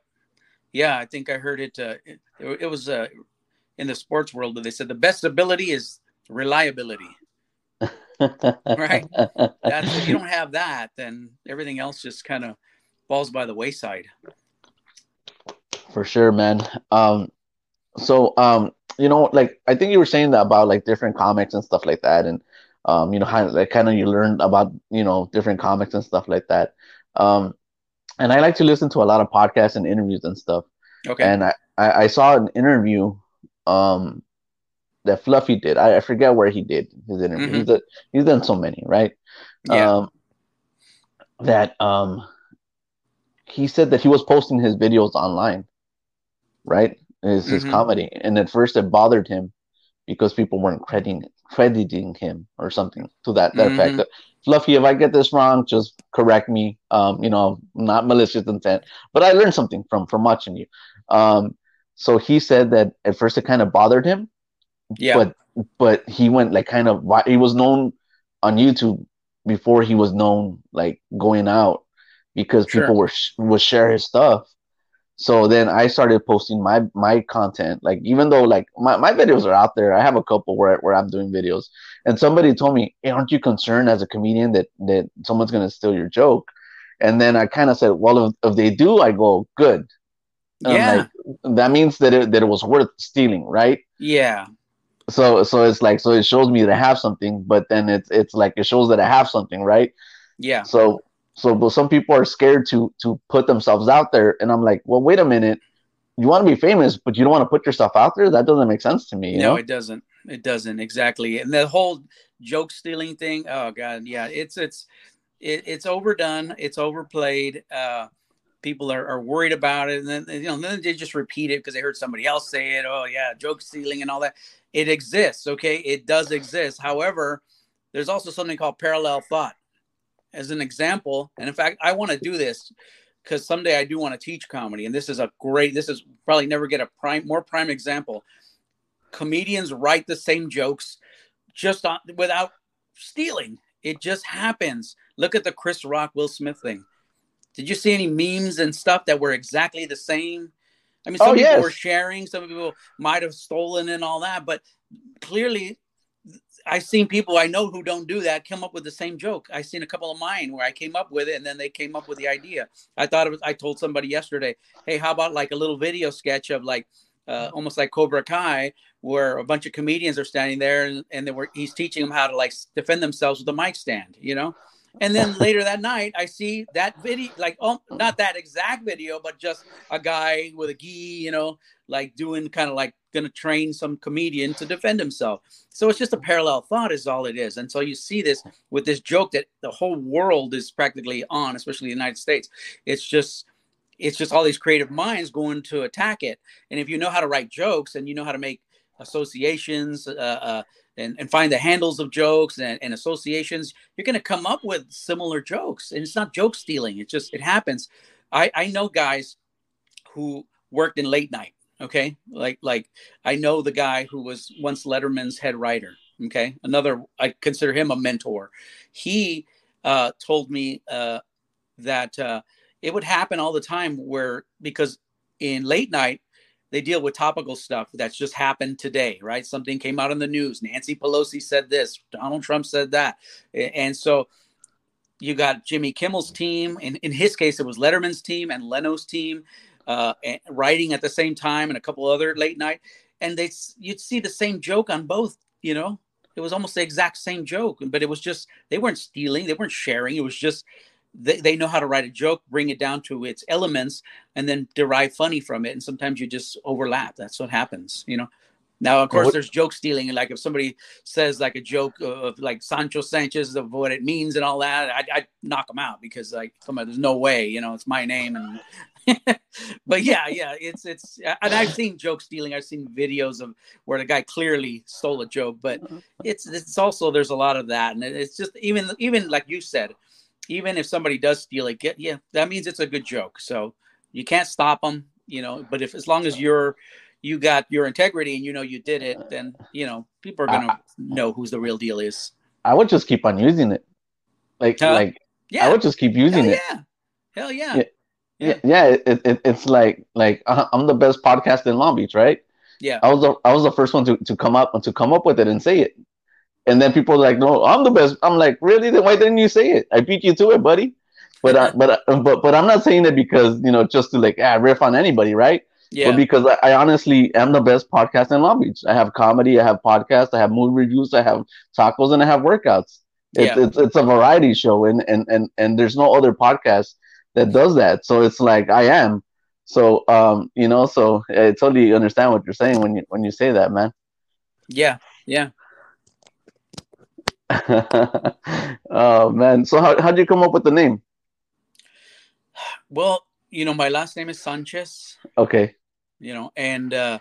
Yeah, I think I heard it. Uh, it, it was uh, in the sports world, but they said the best ability is reliability. Right. That's if you don't have that, then everything else just kind of falls by the wayside. For sure, man. Um, so um, you know, like I think you were saying that about like different comics and stuff like that, and um, you know, how like kind of you learned about you know different comics and stuff like that. Um, and I like to listen to a lot of podcasts and interviews and stuff. Okay. And I, I, I saw an interview um that Fluffy did. I, I forget where he did his interview. Mhm. He's a, he's done so many, right? yeah. Um, that um he said that he was posting his videos online, right? His his Mhm. comedy, and at first it bothered him because people weren't crediting crediting him or something to that that Mhm. effect. Fluffy, if I get this wrong, just correct me. Um, you know, not malicious intent, but I learned something from from watching you. Um, so he said that at first it kind of bothered him, yeah. but but he went like kind of he was known on YouTube before he was known like going out because Sure. people were sh- would share his stuff. So then I started posting my my content. Like even though like my, my videos are out there, I have a couple where where I'm doing videos. And somebody told me, hey, "Aren't you concerned as a comedian that that someone's gonna steal your joke?" And then I kind of said, well, if, if they do, I go good. And Yeah. like, that means that it, that it was worth stealing, right? Yeah. So so it's like so it shows me that I have something, but then it's it's like it shows that I have something, right? Yeah. So so but some people are scared to to put themselves out there, and I'm like, well, wait a minute, you want to be famous, but you don't want to put yourself out there. That doesn't make sense to me. You no, know? it doesn't. It doesn't exactly. And the whole joke stealing thing. Oh god, yeah. It's it's it, it's overdone. It's overplayed. Uh, people are, are worried about it, and then you know then they just repeat it because they heard somebody else say it. Oh yeah, joke stealing and all that. It exists. Okay, it does exist. However, there's also something called parallel thought. As an example, and in fact, I want to do this because someday I do want to teach comedy, and this is a great. This is probably never get a prime more prime example comedians write the same jokes just on, without stealing. It just happens. Look at the Chris Rock Will Smith thing. Did you see any memes and stuff that were exactly the same? I mean, some Oh, people yes. were sharing, some people might have stolen and all that, but clearly, I've seen people I know who don't do that come up with the same joke. I've seen a couple of mine where I came up with it and then they came up with the idea. I thought it was, I told somebody yesterday, hey, how about like a little video sketch of like, uh, almost like Cobra Kai, where a bunch of comedians are standing there and, and they were, he's teaching them how to like defend themselves with a mic stand, you know? And then later that night, I see that video, like, oh, not that exact video, but just a guy with a gi, you know, like doing kind of like going to train some comedian to defend himself. So it's just a parallel thought, is all it is. And so you see this with this joke that the whole world is practically on, especially the United States. It's just, it's just all these creative minds going to attack it. And if you know how to write jokes and you know how to make associations uh, uh, and, and find the handles of jokes and, and associations, you're going to come up with similar jokes. And it's not joke stealing. It just, it happens. I, I know guys who worked in late night. Okay. Like, like I know the guy who was once Letterman's head writer. Okay. Another, I consider him a mentor. He uh, told me uh, that uh, it would happen all the time where, because in late night, they deal with topical stuff that's just happened today, right? Something came out in the news. Nancy Pelosi said this, Donald Trump said that. And so you got Jimmy Kimmel's team. In, in his case, it was Letterman's team and Leno's team uh, writing at the same time and a couple other late night. And they you'd see the same joke on both, you know? It was almost the exact same joke, but it was just, they weren't stealing, they weren't sharing. It was just, they, they know how to write a joke, bring it down to its elements, and then derive funny from it. And sometimes you just overlap. That's what happens, you know. Now, of course, What- there's joke stealing. Like if somebody says like a joke of like Sancho Sanchez of what it means and all that, I'd, I'd knock them out because like, come on, there's no way, you know, it's my name. And but yeah, yeah, it's it's. And I've seen joke stealing. I've seen videos of where the guy clearly stole a joke, but uh-huh. it's it's also there's a lot of that, and it's just even even like you said, even if somebody does steal it, get yeah, that means it's a good joke. So you can't stop them, you know. But if as long as you're you got your integrity and you know you did it, then you know people are gonna know who's the real deal is. I would just keep on using it. Like Huh? like Yeah, I would just keep using hell it. yeah, hell yeah, Yeah. Yeah, yeah. It, it, it's like like uh, I'm the best podcast in Long Beach, right? yeah. I was the I was the first one to, to come up to come up with it and say it. And then people are like, "No, I'm the best." I'm like, "Really? Then why didn't you say it? I beat you to it, buddy." But uh, but uh, but but I'm not saying it because you know just to like ah, riff on anybody, right? Yeah, But because I, I honestly am the best podcast in Long Beach. I have comedy, I have podcasts, I have movie reviews, I have tacos, and I have workouts. It's Yeah. it's, it's a variety show, and, and and and there's no other podcast that does that. So it's like I am. So um, you know, so I totally understand what you're saying when you when you say that, man. yeah, yeah. oh man. So how how'd you come up with the name? Well, you know, my last name is Sanchez. Okay. you know and uh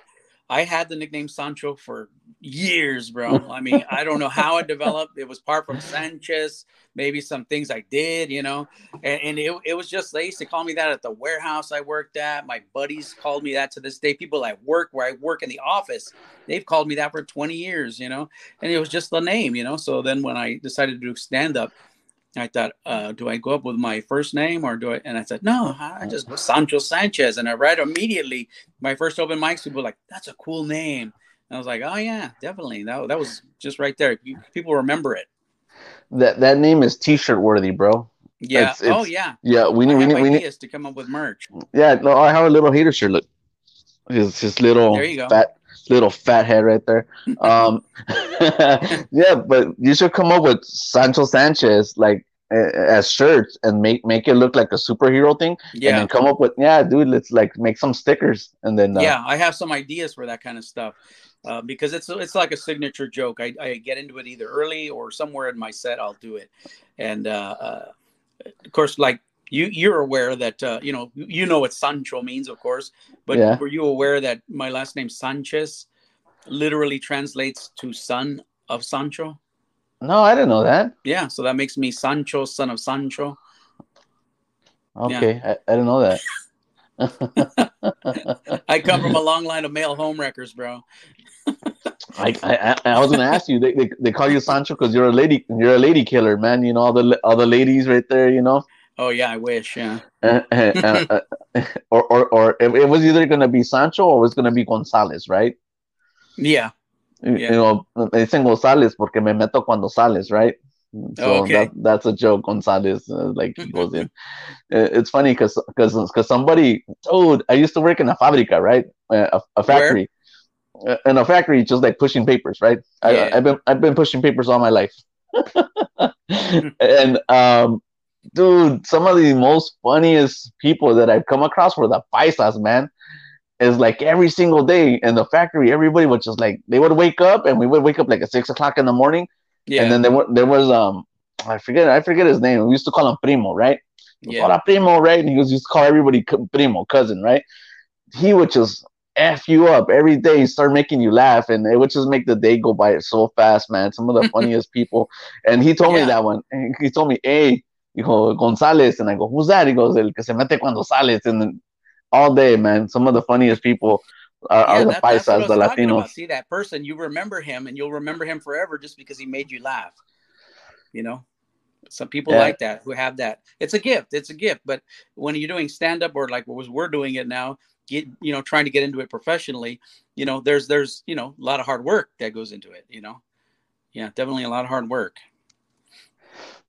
i had the nickname sancho for years bro. I mean i don't know how it developed. It was part from sanchez maybe some things i did you know and, and it, it was just they used to call me that at the warehouse i worked at. My buddies called me that to this day. People at work where i work in the office they've called me that for 20 years you know and it was just the name you know. So then when i decided to do stand up I thought, uh, do I go up with my first name or do I? And I said, no, I just go Sancho Sanchez. And I read immediately my first open mics. People were like, that's a cool name. And I was like, oh yeah, definitely. That, that was just right there. You, people remember it. That that name is t-shirt worthy, bro. Yeah. It's- oh yeah. Yeah, we need we need we need. ideas to come up with merch. Yeah, no, I have a little hater shirt. Look, his his little There you go. fat little fat head right there. Um, yeah, but you should come up with Sancho Sanchez like uh, as shirts and make make it look like a superhero thing, and Yeah. then come up with yeah, dude, let's like make some stickers and then uh, yeah, I have some ideas for that kind of stuff. Uh, because it's it's like a signature joke. I, I get into it either early or somewhere in my set. I'll do it, and uh, uh, of course, like you you're aware that uh, you know you know what Sancho means, of course. But Yeah. were you aware that my last name Sanchez literally translates to son of Sancho? No, I didn't know that. Yeah, so that makes me Sancho, son of Sancho. Okay, I, I didn't know that. I come from a long line of male home wreckers, bro. I, I I was gonna ask you. They, they, they call you Sancho because you're a lady. You're a lady killer, man. You know all the all the ladies right there. You know, Oh yeah, I wish. Yeah. Uh, uh, uh, or or or it, was either gonna be Sancho or it was gonna be Gonzalez, right? Yeah. You- Yeah. You know, me dicen Gonzalez porque me meto cuando sales, right? So Okay. that, that's a joke. Gonzalez, uh, like he goes in. It's funny because because because somebody told I used to work in a fabrica, right? A, a factory. Uh, In a factory, just like pushing papers, right? I, I've been I've been pushing papers all my life, and um, dude, some of the most funniest people that I've come across were the paisas, man. Is like every single day in the factory, everybody would just like they would wake up, and we would wake up like at six o'clock in the morning, Yeah. and then there, were, there was um I forget I forget his name. We used to call him Primo, right? yeah. Primo, right? And he was used to call everybody Primo, cousin, right? He would just f you up every day, start making you laugh, and it would just make the day go by so fast, man. Some of the funniest people, and he told Yeah. me that one. He told me, "Hey, dijo González," and I go, "Who's that?" He goes, "El que se mete cuando sales," and all day, man. Some of the funniest people are, are the that- that's what I paisas, the Latinos. See that person, you remember him, and you'll remember him forever just because he made you laugh. You know, some people Yeah. like that who have that. It's a gift. It's a gift. But when you're doing stand up or like what was we're doing it now, get you know trying to get into it professionally, you know, there's there's you know a lot of hard work that goes into it. You know, yeah, definitely a lot of hard work.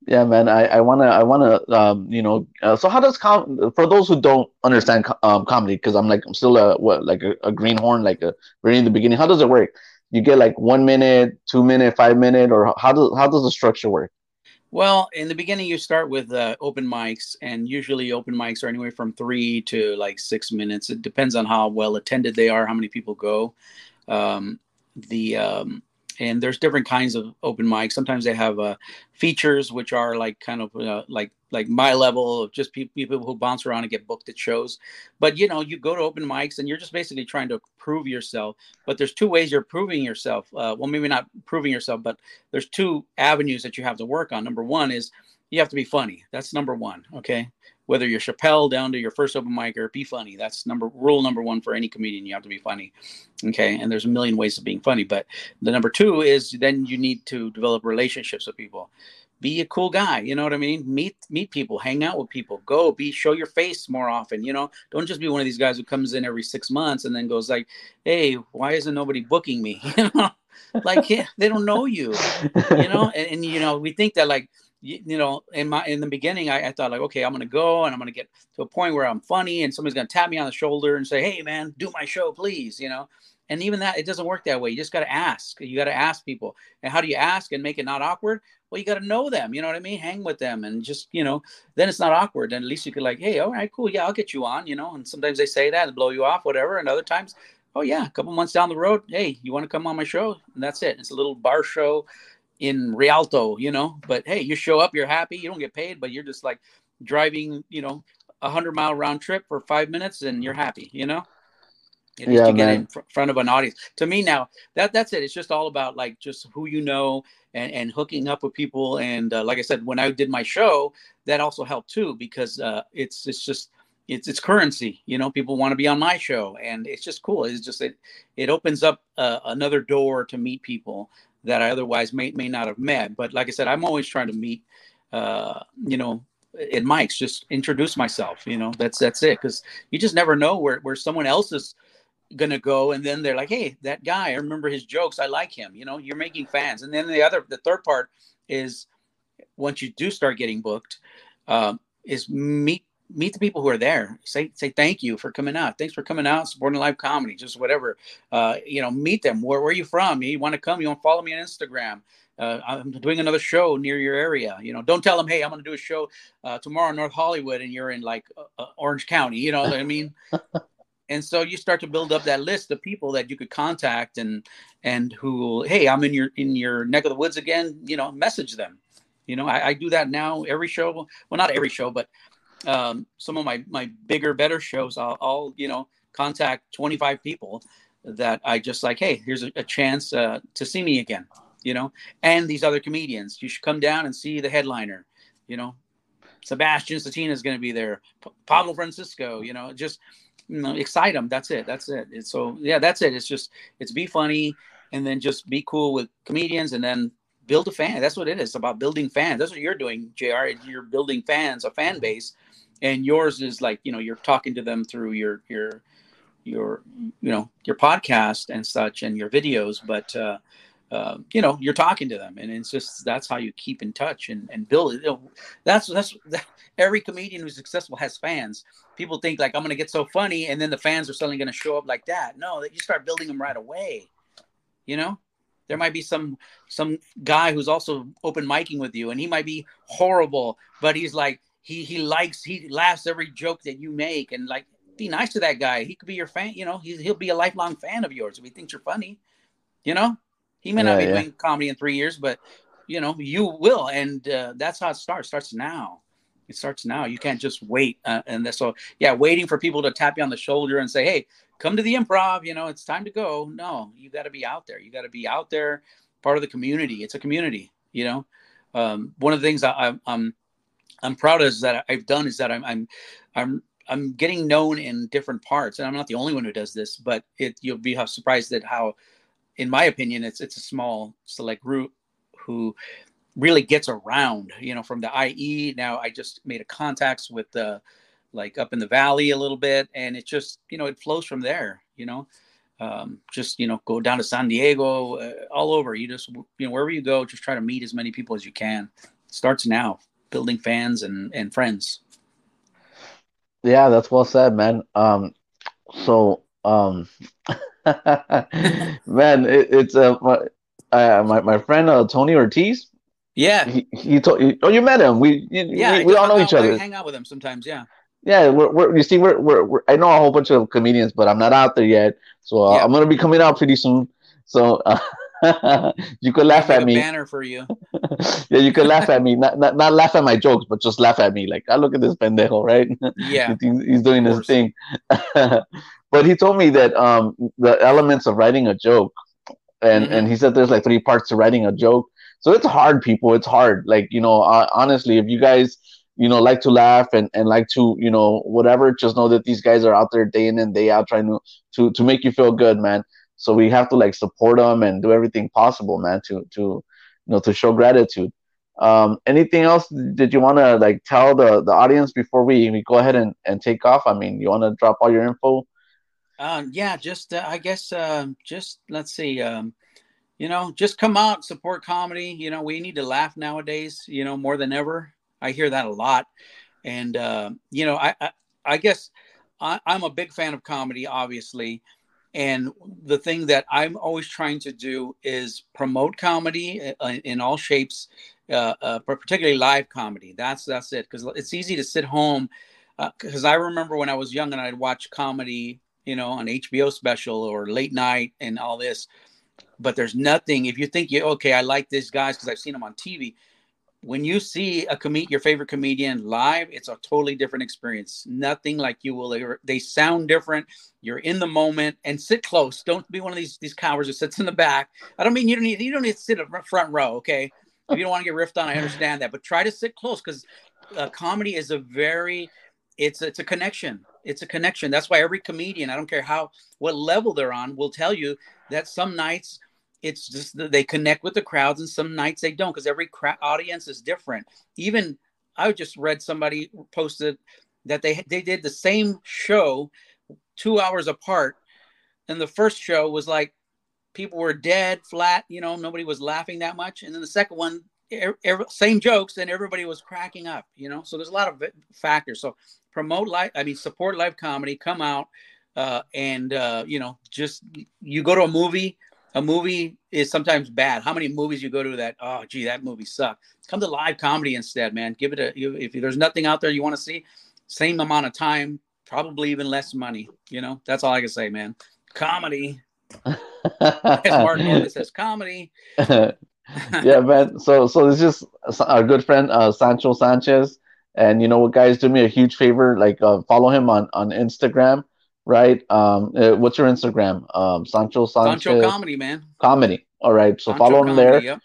Yeah, man. I, I wanna I wanna um you know uh, so how does com for those who don't understand um comedy because I'm like I'm still a what like a, a greenhorn like a very in the beginning how does it work? You get like one minute, two minute, five minute, or how does how does the structure work? Well, in the beginning, you start with uh, open mics, and usually open mics are anywhere from three to like six minutes. It depends on how well attended they are, how many people go. Um, the um, and there's different kinds of open mics. Sometimes they have uh, features, which are like kind of uh, like like my level of just pe- people who bounce around and get booked at shows. But you know, you go to open mics, and you're just basically trying to prove yourself. But there's two ways you're proving yourself. Uh, well, maybe not proving yourself, but there's two avenues that you have to work on. Number one is you have to be funny. That's number one. Okay. Whether you're Chappelle down to your first open mic or be funny. That's number rule number one for any comedian. You have to be funny. Okay. And there's a million ways of being funny. But the number two is then you need to develop relationships with people. Be a cool guy. You know what I mean? Meet meet people, hang out with people, go be show your face more often. You know, don't just be one of these guys who comes in every six months and then goes like, Hey, why isn't nobody booking me? You know, like they don't know you you know and, and you know we think that like you, you know in my in the beginning I, I thought like okay i'm gonna go and i'm gonna get to a point where i'm funny and somebody's gonna tap me on the shoulder and say hey man do my show please you know? And even that it doesn't work that way. You just got to ask. You got to ask people. And how do you ask and make it not awkward? Well you got to know them you know what i mean? Hang with them and just you know then it's not awkward. And at least you could like hey all right cool. Yeah i'll get you on you know? And sometimes they say that and blow you off whatever. And other times oh yeah a couple months down the road hey you want to come on my show? And that's it. It's a little bar show in rialto you know? But hey you show up you're happy you don't get paid but you're just like driving you know a hundred mile round trip for five minutes and you're happy you know? Least Yeah, get man. in fr- front of an audience. To me now that that's it. It's just all about like just who you know and and hooking up with people. And uh, like i said when i did my show that also helped too because uh it's it's just it's it's currency you know? People want to be on my show and it's just cool. It's just it it opens up uh, another door to meet people that i otherwise may may not have met. But like i said i'm always trying to meet uh you know at mics just introduce myself you know that's that's it. Because you just never know where where someone else is gonna go and then they're like hey that guy i remember his jokes i like him you know you're making fans. And then the other the third part is once you do start getting booked um, is meet meet the people who are there. Say say thank you for coming out. Thanks for coming out, supporting live comedy, just whatever. Uh, you know, meet them. Where, where are you from? You want to come? You want to follow me on Instagram? Uh, I'm doing another show near your area. You know, don't tell them, hey, I'm going to do a show uh, tomorrow in North Hollywood, and you're in like uh, uh Orange County. You know what I mean? and so you start to build up that list of people that you could contact and and who, hey, I'm in your in your neck of the woods again. You know, message them. You know, I, I do that now every show. Well, not every show, but um, some of my my bigger, better shows. I'll, I'll you know contact 25 people that I just like. Hey, here's a, a chance uh, to see me again you know, and these other comedians. You should come down and see the headliner, you know. Sebastian Satina is going to be there. P- Pablo Francisco, you know, just you know, excite them. That's it. That's it. It's so yeah, that's it. It's just it's be funny and then just be cool with comedians and then build a fan. That's what it is. It's about building fans. That's what you're doing, Jr. You're building fans, a fan base, and yours is like you know you're talking to them through your your your you know your podcast and such and your videos, but. uh uh, you know you're talking to them. And it's just that's how you keep in touch and, and build it. You know, that's that's that, every comedian who's successful has fans. People think like i'm to get so funny and then the fans are suddenly to show up like that. No you start building them right away you know? There might be some some guy who's also open micing with you and he might be horrible but he's like he he likes he laughs every joke that you make and like be nice to that guy he could be your fan you know he, he'll be a lifelong fan of yours if he thinks you're funny you know he may not be yeah. doing comedy in three years, but you know you will, and uh, that's how it starts. It starts now. It starts now. You can't just wait. Uh, and so yeah, waiting for people to tap you on the shoulder and say, "Hey, come to the improv." You know, it's time to go. No, you got to be out there. You got to be out there, part of the community. It's a community. You know, um, one of the things I, I, I'm I'm proud of that I've done is that I'm I'm I'm I'm getting known in different parts, and I'm not the only one who does this. But it you'll be surprised at how in my opinion, it's it's a small select group who really gets around. You know, from the IE now, I just made a contacts with the like up in the valley a little bit, and it just you know it flows from there. You know, um, just you know go down to San Diego, uh, all over. You just you know wherever you go, just try to meet as many people as you can. It starts now, building fans and and friends. Yeah, that's well said, man. Um, so um man it, it's uh my, uh, my my friend uh, tony ortiz yeah he, he told oh you met him we yeah we, we all know each other I hang out with him sometimes yeah yeah we're, we're you see we're, we're, we're i know a whole bunch of comedians but i'm not out there yet so uh, yeah. i'm gonna be coming out pretty soon so uh, you could laugh at me. Banner for you. yeah, you could laugh at me. Not, not not laugh at my jokes, but just laugh at me. Like, I look at this pendejo, right? Yeah, he's doing his thing. but he told me that um the elements of writing a joke, and mm-hmm. and he said there's like three parts to writing a joke. So it's hard, people. It's hard. Like you know, uh, honestly, if you guys you know like to laugh and, and like to you know whatever just know that these guys are out there day in and day out trying to to to make you feel good man so we have to like support them and do everything possible, man, to to you know to show gratitude. Um, anything else did you want to like tell the the audience before we, we go ahead and, and take off? I mean, you want to drop all your info? Um, yeah, just uh, I guess uh, just let's see. Um, you know, just come out, support comedy. You know, we need to laugh nowadays. You know, more than ever. I hear that a lot, and uh, you know, I I, I guess I, I'm a big fan of comedy, obviously and the thing that I'm always trying to do is promote comedy uh, in all shapes, uh, uh, particularly live comedy. That's that's it because it's easy to sit home. Because uh, I remember when I was young and I'd watch comedy, you know, on HBO special or late night and all this. But there's nothing. If you think you okay, I like these guys because I've seen them on TV when you see a com- your favorite comedian live, it's a totally different experience. Nothing like you will ever. They sound different. You're in the moment and sit close. Don't be one of these these cowards who sits in the back. I don't mean you don't need you don't need to sit in front row. Okay, if you don't want to get riffed on, I understand that, but try to sit close because uh, comedy is a very it's it's a connection. It's a connection. That's why every comedian, I don't care how what level they're on, will tell you that some nights it's just they connect with the crowds and some nights they don't because every cra- audience is different even i just read somebody posted that they they did the same show two hours apart and the first show was like people were dead flat you know nobody was laughing that much and then the second one er, er, same jokes and everybody was cracking up. You know, so there's a lot of factors. So promote live. I mean, support live comedy. Come out uh, and uh, you know, just you go to a movie. A movie is sometimes bad. How many movies you go to that? Oh, gee, that movie sucked. Come to live comedy instead, man. Give it a. If there's nothing out there you want to see, same amount of time, probably even less money. You know, that's all I can say, man. Comedy. As Martin Norman says, comedy. yeah, man. So, so this is our good friend uh, Sancho Sanchez, and you know what, guys, do me a huge favor, like uh, follow him on on Instagram, right? Um, uh, what's your Instagram? Um, Sancho Sanchez. Sancho comedy, man. Comedy. All right. So Sancho follow him comedy, there. Yep.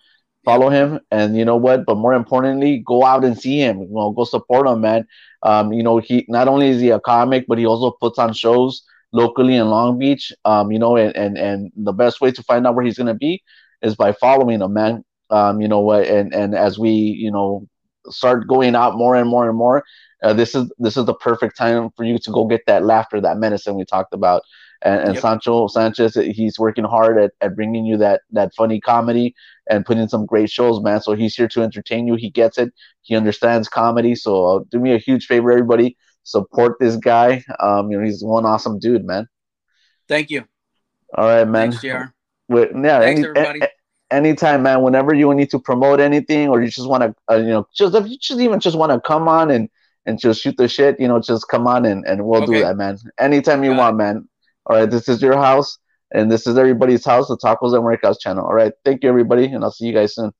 Follow yep. him, and you know what? But more importantly, go out and see him. You know, go support him, man. Um, you know, he not only is he a comic, but he also puts on shows locally in Long Beach. Um, you know, and and and the best way to find out where he's gonna be is by following him, man. Um, you know what? And and as we you know start going out more and more and more, uh, this is this is the perfect time for you to go get that laughter, that medicine we talked about. And, and yep. Sancho Sanchez, he's working hard at, at bringing you that that funny comedy and putting some great shows, man. So he's here to entertain you. He gets it. He understands comedy. So uh, do me a huge favor, everybody. Support this guy. Um, you know, he's one awesome dude, man. Thank you. All right, man. Thanks, JR. With, yeah, Thanks, any, everybody. A, anytime, man. Whenever you need to promote anything, or you just want to, uh, you know, just if you just even just want to come on and and just shoot the shit, you know, just come on and and we'll okay. do that, man. Anytime you Got want, it. man. All right, this is your house, and this is everybody's house, the Tacos and Workouts channel. All right, thank you, everybody, and I'll see you guys soon.